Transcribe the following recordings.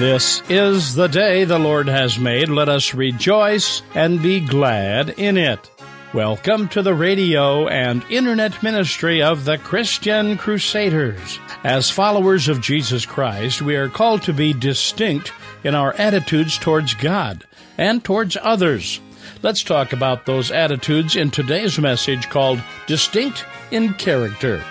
This is the day the Lord has made. Let us rejoice and be glad in it. Welcome to the radio and internet ministry of the Christian Crusaders. As followers of Jesus Christ, we are called to be distinct in our attitudes towards God and towards others. Let's talk about those attitudes in today's message called Distinct in Character.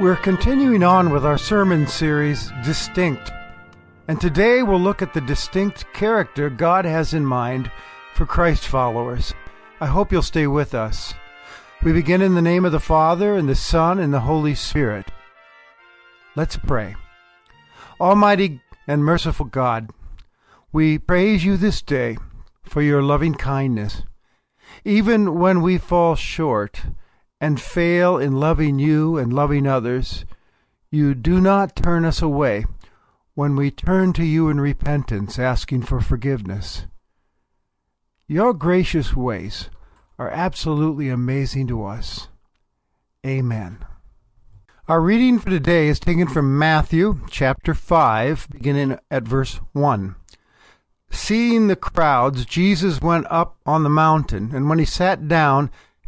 We're continuing on with our sermon series, Distinct. And today we'll look at the distinct character God has in mind for Christ followers. I hope you'll stay with us. We begin in the name of the Father, and the Son, and the Holy Spirit. Let's pray. Almighty and merciful God, we praise you this day for your loving kindness. Even when we fall short, and fail in loving you and loving others, you do not turn us away when we turn to you in repentance, asking for forgiveness. Your gracious ways are absolutely amazing to us. Amen. Our reading for today is taken from Matthew chapter 5, beginning at verse 1. Seeing the crowds, Jesus went up on the mountain, and when he sat down,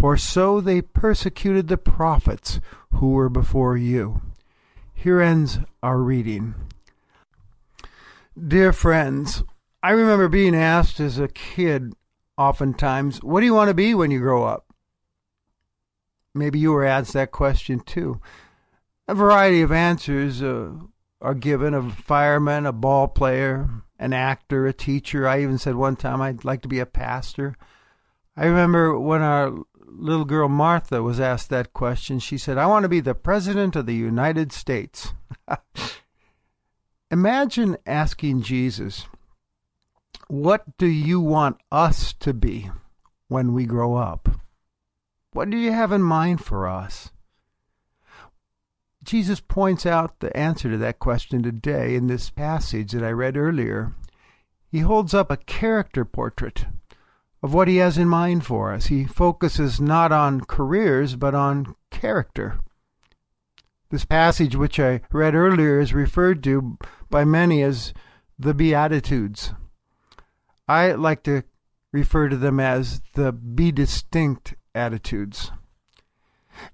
for so they persecuted the prophets who were before you. Here ends our reading. Dear friends, I remember being asked as a kid oftentimes, What do you want to be when you grow up? Maybe you were asked that question too. A variety of answers uh, are given a fireman, a ball player, an actor, a teacher. I even said one time I'd like to be a pastor. I remember when our little girl Martha was asked that question, she said, I want to be the President of the United States. Imagine asking Jesus, What do you want us to be when we grow up? What do you have in mind for us? Jesus points out the answer to that question today in this passage that I read earlier. He holds up a character portrait of what he has in mind for us. He focuses not on careers, but on character. This passage, which I read earlier, is referred to by many as the Beatitudes. I like to refer to them as the be distinct attitudes.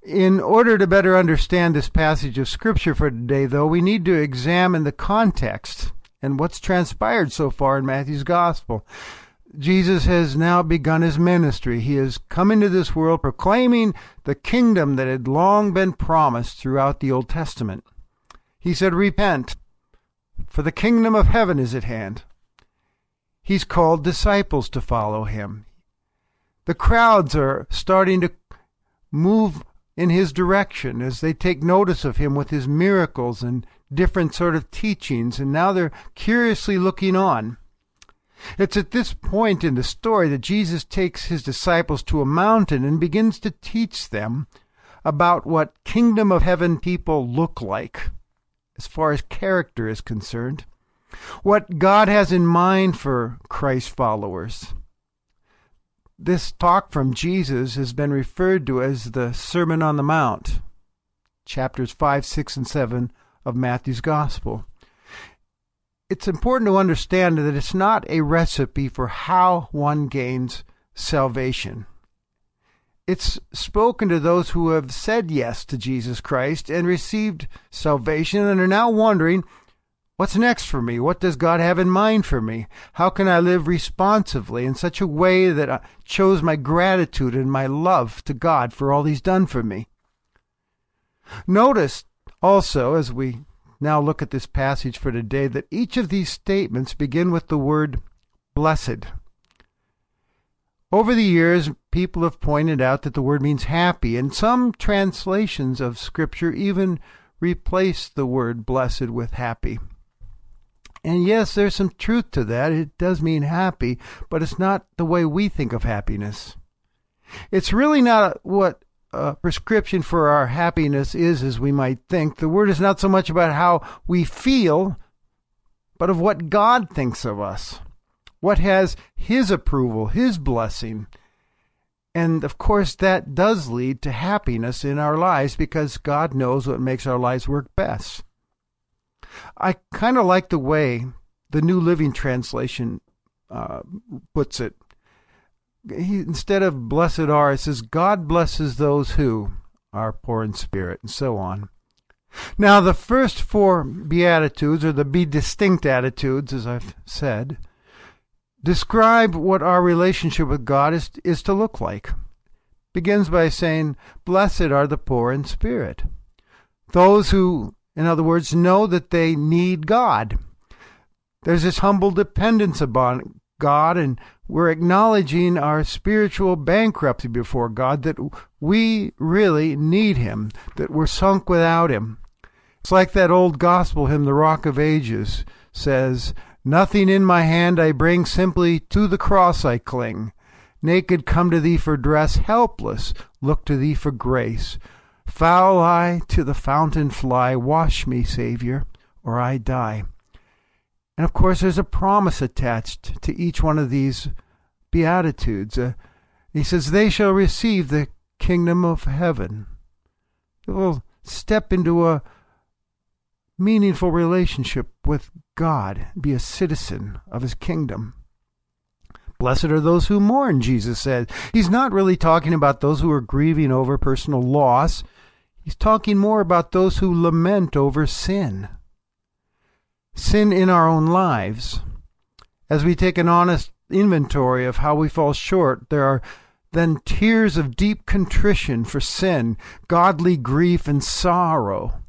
In order to better understand this passage of Scripture for today, though, we need to examine the context and what's transpired so far in Matthew's Gospel. Jesus has now begun his ministry. He has come into this world proclaiming the kingdom that had long been promised throughout the Old Testament. He said, Repent, for the kingdom of heaven is at hand. He's called disciples to follow him. The crowds are starting to move in his direction as they take notice of him with his miracles and different sort of teachings, and now they're curiously looking on. It's at this point in the story that Jesus takes his disciples to a mountain and begins to teach them about what kingdom of heaven people look like as far as character is concerned, what God has in mind for Christ followers. This talk from Jesus has been referred to as the Sermon on the Mount, chapters 5, 6, and 7 of Matthew's Gospel. It's important to understand that it's not a recipe for how one gains salvation. It's spoken to those who have said yes to Jesus Christ and received salvation and are now wondering What's next for me? What does God have in mind for me? How can I live responsively in such a way that I shows my gratitude and my love to God for all He's done for me? Notice also, as we now look at this passage for today, that each of these statements begin with the word blessed. Over the years, people have pointed out that the word means happy, and some translations of Scripture even replace the word blessed with happy. And yes, there's some truth to that. It does mean happy, but it's not the way we think of happiness. It's really not what a prescription for our happiness is as we might think. The word is not so much about how we feel, but of what God thinks of us. What has His approval, His blessing. And of course, that does lead to happiness in our lives because God knows what makes our lives work best. I kind of like the way the New Living Translation uh, puts it. He, instead of blessed are, it says, God blesses those who are poor in spirit, and so on. Now, the first four Beatitudes, or the Be Distinct attitudes, as I've said, describe what our relationship with God is, is to look like. Begins by saying, Blessed are the poor in spirit. Those who in other words, know that they need God. There's this humble dependence upon God, and we're acknowledging our spiritual bankruptcy before God, that we really need Him, that we're sunk without Him. It's like that old gospel hymn, The Rock of Ages, says, Nothing in my hand I bring, simply to the cross I cling. Naked come to thee for dress, helpless look to thee for grace. Foul I to the fountain fly, wash me, Saviour, or I die. And of course, there's a promise attached to each one of these Beatitudes. Uh, he says, They shall receive the kingdom of heaven. They will step into a meaningful relationship with God, be a citizen of his kingdom. Blessed are those who mourn, Jesus said. He's not really talking about those who are grieving over personal loss. He's talking more about those who lament over sin. Sin in our own lives. As we take an honest inventory of how we fall short, there are then tears of deep contrition for sin, godly grief and sorrow.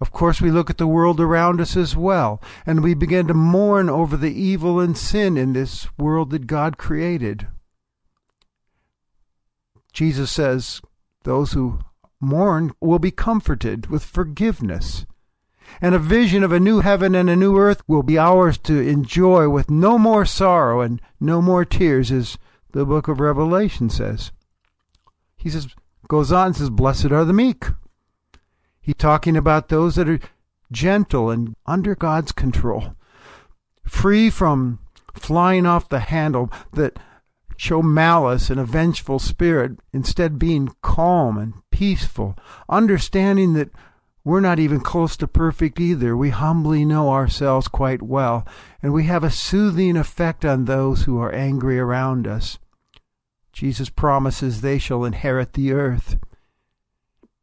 Of course, we look at the world around us as well, and we begin to mourn over the evil and sin in this world that God created. Jesus says, those who mourn will be comforted with forgiveness. And a vision of a new heaven and a new earth will be ours to enjoy with no more sorrow and no more tears, as the book of Revelation says. He says, goes on and says, Blessed are the meek. He's talking about those that are gentle and under God's control, free from flying off the handle, that show malice and a vengeful spirit, instead being calm and peaceful, understanding that we're not even close to perfect either. We humbly know ourselves quite well, and we have a soothing effect on those who are angry around us. Jesus promises they shall inherit the earth.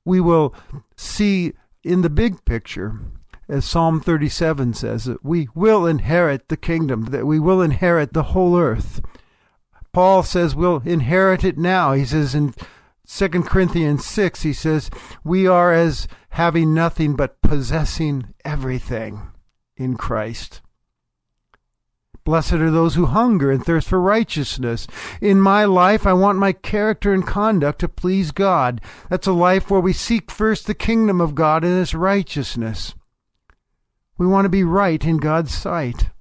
We will see in the big picture, as Psalm 37 says, that we will inherit the kingdom, that we will inherit the whole earth. Paul says we'll inherit it now. He says in 2 Corinthians 6, he says, We are as having nothing but possessing everything in Christ. Blessed are those who hunger and thirst for righteousness. In my life, I want my character and conduct to please God. That's a life where we seek first the kingdom of God and His righteousness. We want to be right in God's sight.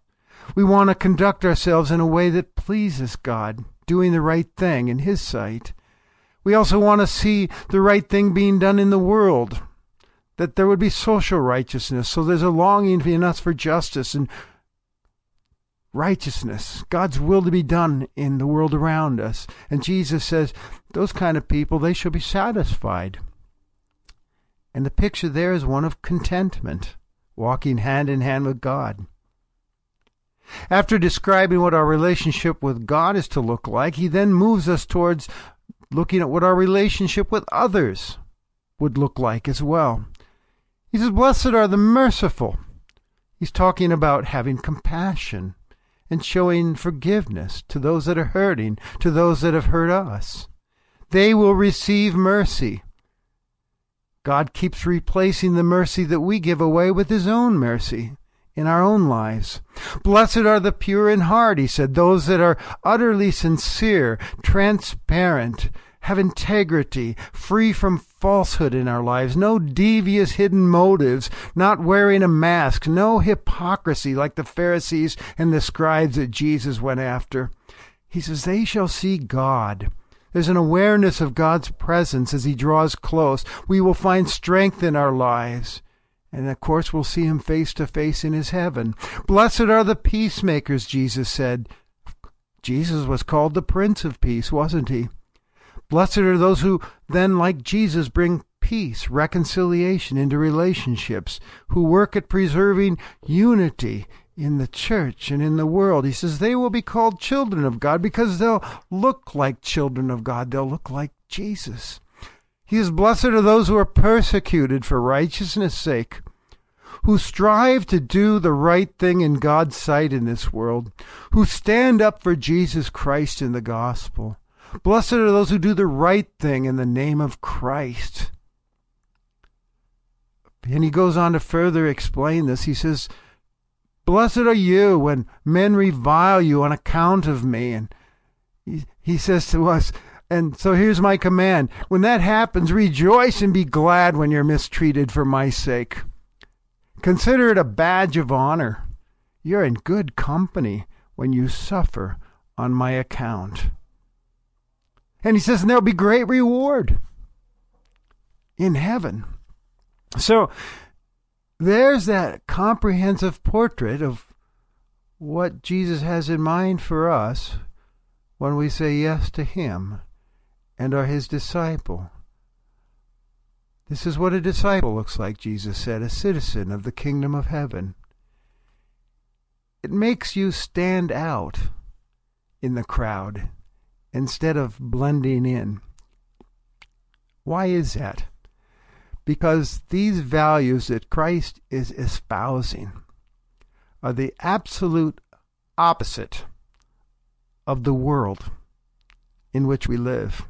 We want to conduct ourselves in a way that pleases God, doing the right thing in His sight. We also want to see the right thing being done in the world, that there would be social righteousness. So there's a longing in us for justice and righteousness, God's will to be done in the world around us. And Jesus says, those kind of people, they shall be satisfied. And the picture there is one of contentment, walking hand in hand with God. After describing what our relationship with God is to look like, he then moves us towards looking at what our relationship with others would look like as well. He says, Blessed are the merciful. He's talking about having compassion and showing forgiveness to those that are hurting, to those that have hurt us. They will receive mercy. God keeps replacing the mercy that we give away with His own mercy in our own lives. Blessed are the pure in heart, he said, those that are utterly sincere, transparent, have integrity, free from falsehood in our lives, no devious hidden motives, not wearing a mask, no hypocrisy like the Pharisees and the scribes that Jesus went after. He says, They shall see God. There's an awareness of God's presence as He draws close. We will find strength in our lives. And of course, we'll see Him face to face in His heaven. Blessed are the peacemakers, Jesus said. Jesus was called the Prince of Peace, wasn't He? Blessed are those who then, like Jesus, bring peace, reconciliation into relationships, who work at preserving unity in the church and in the world. He says they will be called children of God because they'll look like children of God. They'll look like Jesus. He is blessed are those who are persecuted for righteousness' sake, who strive to do the right thing in God's sight in this world, who stand up for Jesus Christ in the gospel. Blessed are those who do the right thing in the name of Christ. And he goes on to further explain this. He says, Blessed are you when men revile you on account of me. And he, he says to us, and so here's my command. When that happens, rejoice and be glad when you're mistreated for my sake. Consider it a badge of honor. You're in good company when you suffer on my account. And he says, and there'll be great reward in heaven. So there's that comprehensive portrait of what Jesus has in mind for us when we say yes to him and are his disciple. This is what a disciple looks like, Jesus said, a citizen of the kingdom of heaven. It makes you stand out in the crowd instead of blending in. Why is that? Because these values that Christ is espousing are the absolute opposite of the world in which we live.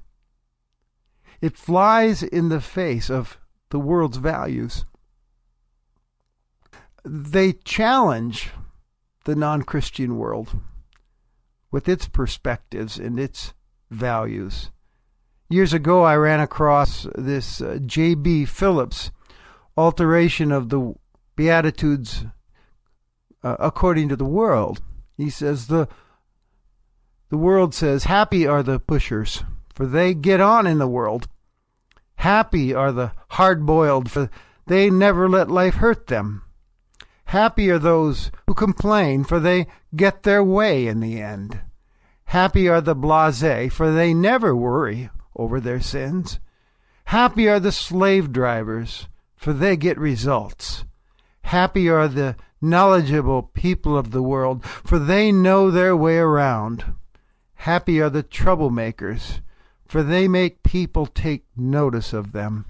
It flies in the face of the world's values. They challenge the non Christian world with its perspectives and its values. Years ago, I ran across this uh, J.B. Phillips alteration of the Beatitudes uh, according to the world. He says the the world says, "Happy are the pushers, for they get on in the world. Happy are the hard-boiled, for they never let life hurt them. Happy are those who complain, for they get their way in the end. Happy are the blase, for they never worry over their sins. Happy are the slave drivers, for they get results. Happy are the knowledgeable people of the world, for they know their way around. Happy are the troublemakers, for they make people take notice of them.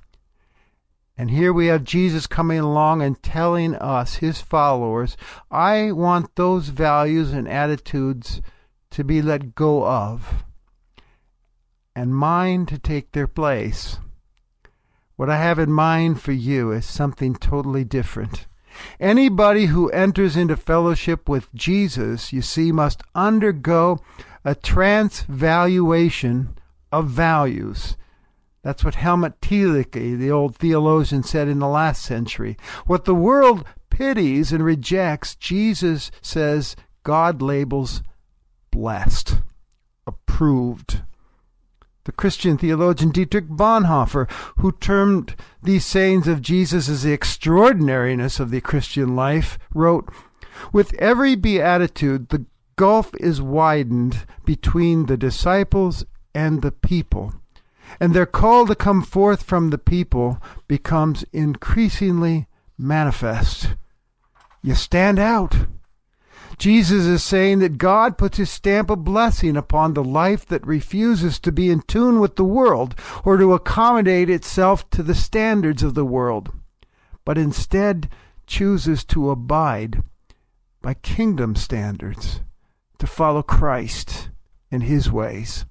And here we have Jesus coming along and telling us, his followers, I want those values and attitudes to be let go of, and mine to take their place. What I have in mind for you is something totally different. Anybody who enters into fellowship with Jesus, you see, must undergo a transvaluation of values. That's what Helmut Thielicke, the old theologian, said in the last century. What the world pities and rejects, Jesus says God labels blessed, approved. The Christian theologian Dietrich Bonhoeffer, who termed these sayings of Jesus as the extraordinariness of the Christian life, wrote, With every beatitude, the gulf is widened between the disciples and the people, and their call to come forth from the people becomes increasingly manifest. You stand out. Jesus is saying that God puts his stamp of blessing upon the life that refuses to be in tune with the world or to accommodate itself to the standards of the world, but instead chooses to abide by kingdom standards, to follow Christ in his ways.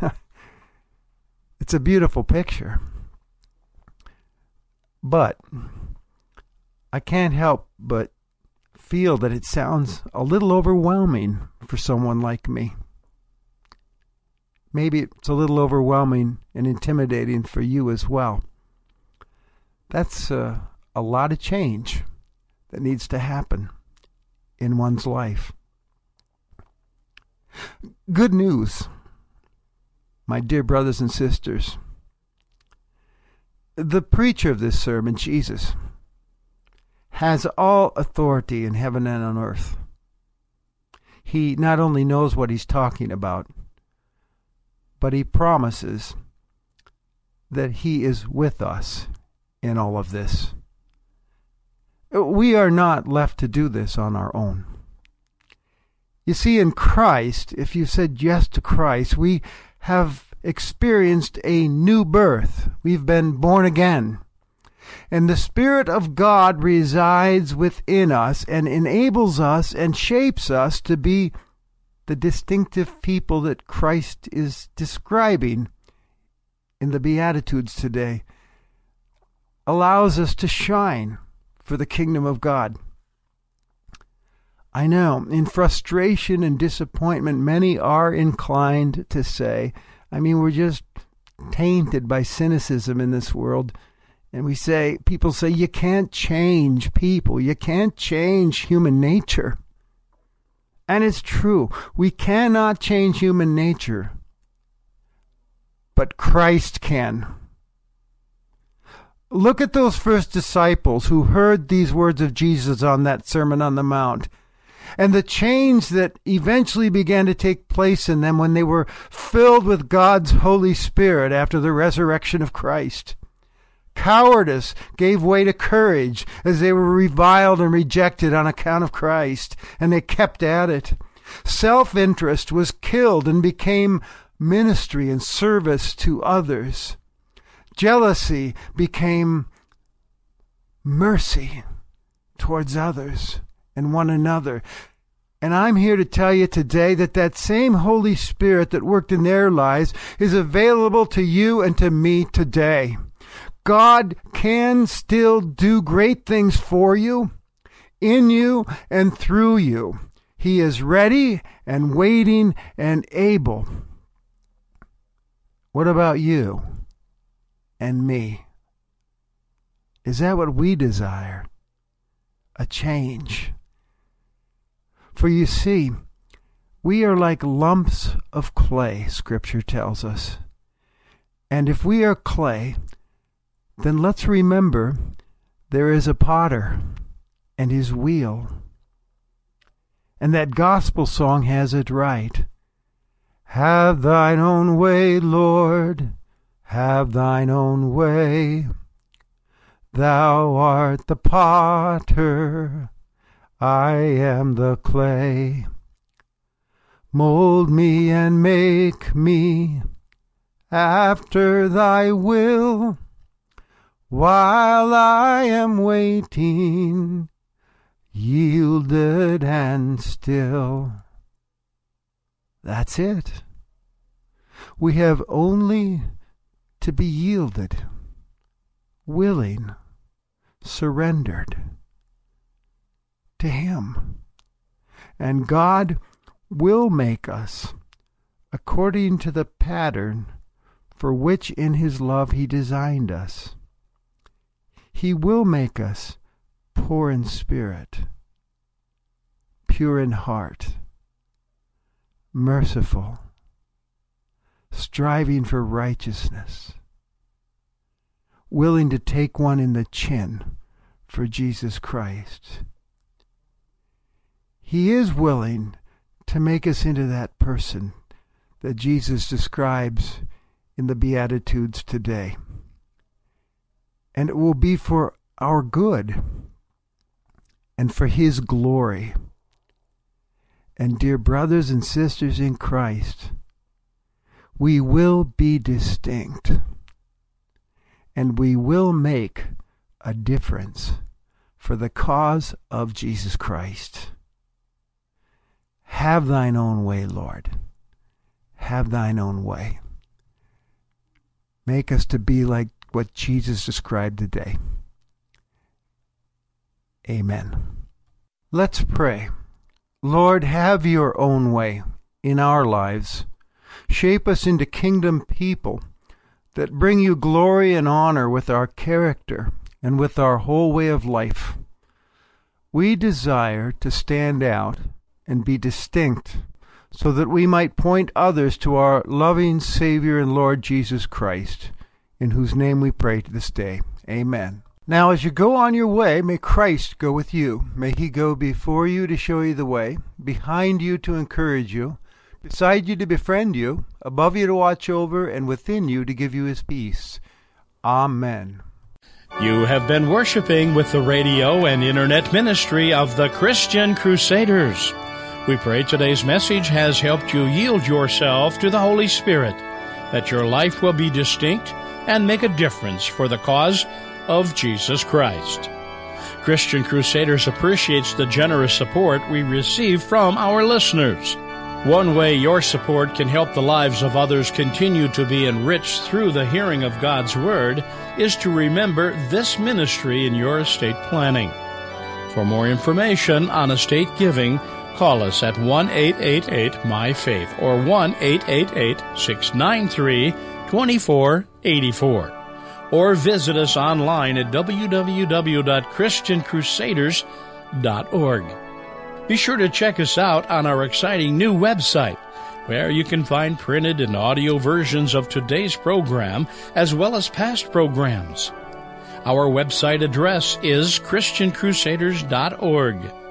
it's a beautiful picture. But I can't help but feel that it sounds a little overwhelming for someone like me. Maybe it's a little overwhelming and intimidating for you as well. That's uh, a lot of change that needs to happen in one's life. Good news, my dear brothers and sisters. The preacher of this sermon, Jesus, has all authority in heaven and on earth. He not only knows what he's talking about, but he promises that he is with us in all of this. We are not left to do this on our own. You see, in Christ, if you said yes to Christ, we have experienced a new birth. We've been born again. And the Spirit of God resides within us and enables us and shapes us to be the distinctive people that Christ is describing in the Beatitudes today. Allows us to shine for the kingdom of God. I know, in frustration and disappointment, many are inclined to say, I mean, we're just tainted by cynicism in this world. And we say, people say, you can't change people, you can't change human nature. And it's true, we cannot change human nature, but Christ can. Look at those first disciples who heard these words of Jesus on that Sermon on the Mount and the change that eventually began to take place in them when they were filled with God's Holy Spirit after the resurrection of Christ. Cowardice gave way to courage as they were reviled and rejected on account of Christ, and they kept at it. Self interest was killed and became ministry and service to others. Jealousy became mercy towards others and one another. And I'm here to tell you today that that same Holy Spirit that worked in their lives is available to you and to me today. God can still do great things for you, in you, and through you. He is ready and waiting and able. What about you and me? Is that what we desire? A change. For you see, we are like lumps of clay, Scripture tells us. And if we are clay, then let's remember there is a potter and his wheel. And that gospel song has it right. Have thine own way, Lord, have thine own way. Thou art the potter, I am the clay. Mold me and make me after thy will while I am waiting, yielded and still. That's it. We have only to be yielded, willing, surrendered to Him. And God will make us according to the pattern for which in His love He designed us. He will make us poor in spirit, pure in heart, merciful, striving for righteousness, willing to take one in the chin for Jesus Christ. He is willing to make us into that person that Jesus describes in the Beatitudes today. And it will be for our good and for His glory. And, dear brothers and sisters in Christ, we will be distinct and we will make a difference for the cause of Jesus Christ. Have thine own way, Lord. Have thine own way. Make us to be like what Jesus described today. Amen. Let's pray. Lord, have your own way in our lives. Shape us into kingdom people that bring you glory and honor with our character and with our whole way of life. We desire to stand out and be distinct so that we might point others to our loving Savior and Lord Jesus Christ, in whose name we pray to this day. Amen. Now, as you go on your way, may Christ go with you. May he go before you to show you the way, behind you to encourage you, beside you to befriend you, above you to watch over, and within you to give you his peace. Amen. You have been worshiping with the radio and internet ministry of the Christian Crusaders. We pray today's message has helped you yield yourself to the Holy Spirit, that your life will be distinct and make a difference for the cause of Jesus Christ. Christian Crusaders appreciates the generous support we receive from our listeners. One way your support can help the lives of others continue to be enriched through the hearing of God's Word is to remember this ministry in your estate planning. For more information on estate giving, Call us at 1 888 My Faith or 1 888 693 2484 or visit us online at www.christiancrusaders.org. Be sure to check us out on our exciting new website where you can find printed and audio versions of today's program as well as past programs. Our website address is christiancrusaders.org.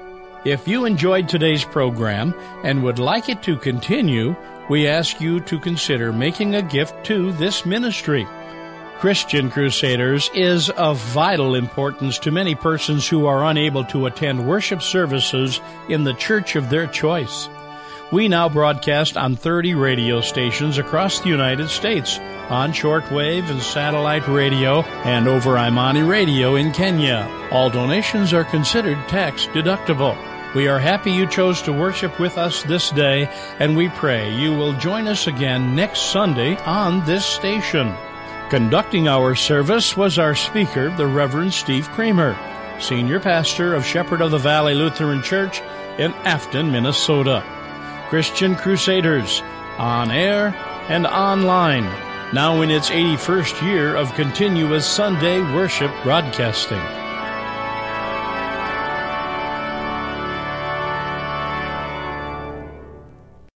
If you enjoyed today's program and would like it to continue, we ask you to consider making a gift to this ministry. Christian Crusaders is of vital importance to many persons who are unable to attend worship services in the church of their choice. We now broadcast on 30 radio stations across the United States, on shortwave and satellite radio, and over Imani Radio in Kenya. All donations are considered tax deductible. We are happy you chose to worship with us this day, and we pray you will join us again next Sunday on this station. Conducting our service was our speaker, the Reverend Steve Kramer, Senior Pastor of Shepherd of the Valley Lutheran Church in Afton, Minnesota. Christian Crusaders, on air and online, now in its 81st year of continuous Sunday worship broadcasting.